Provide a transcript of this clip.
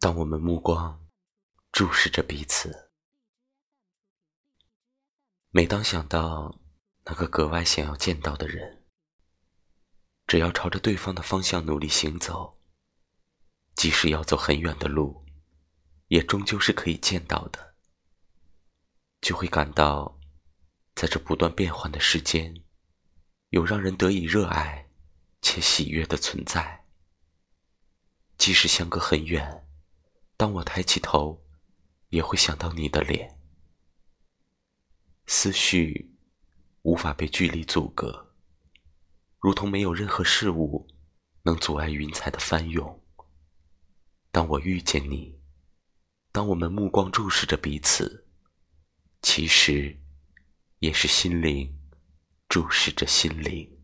当我们目光注视着彼此，每当想到那个格外想要见到的人，只要朝着对方的方向努力行走，即使要走很远的路，也终究是可以见到的，就会感到，在这不断变换的世间，有让人得以热爱且喜悦的存在。即使相隔很远。当我抬起头，也会想到你的脸。思绪无法被距离阻隔，如同没有任何事物能阻碍云彩的翻涌。当我遇见你，当我们目光注视着彼此，其实也是心灵注视着心灵。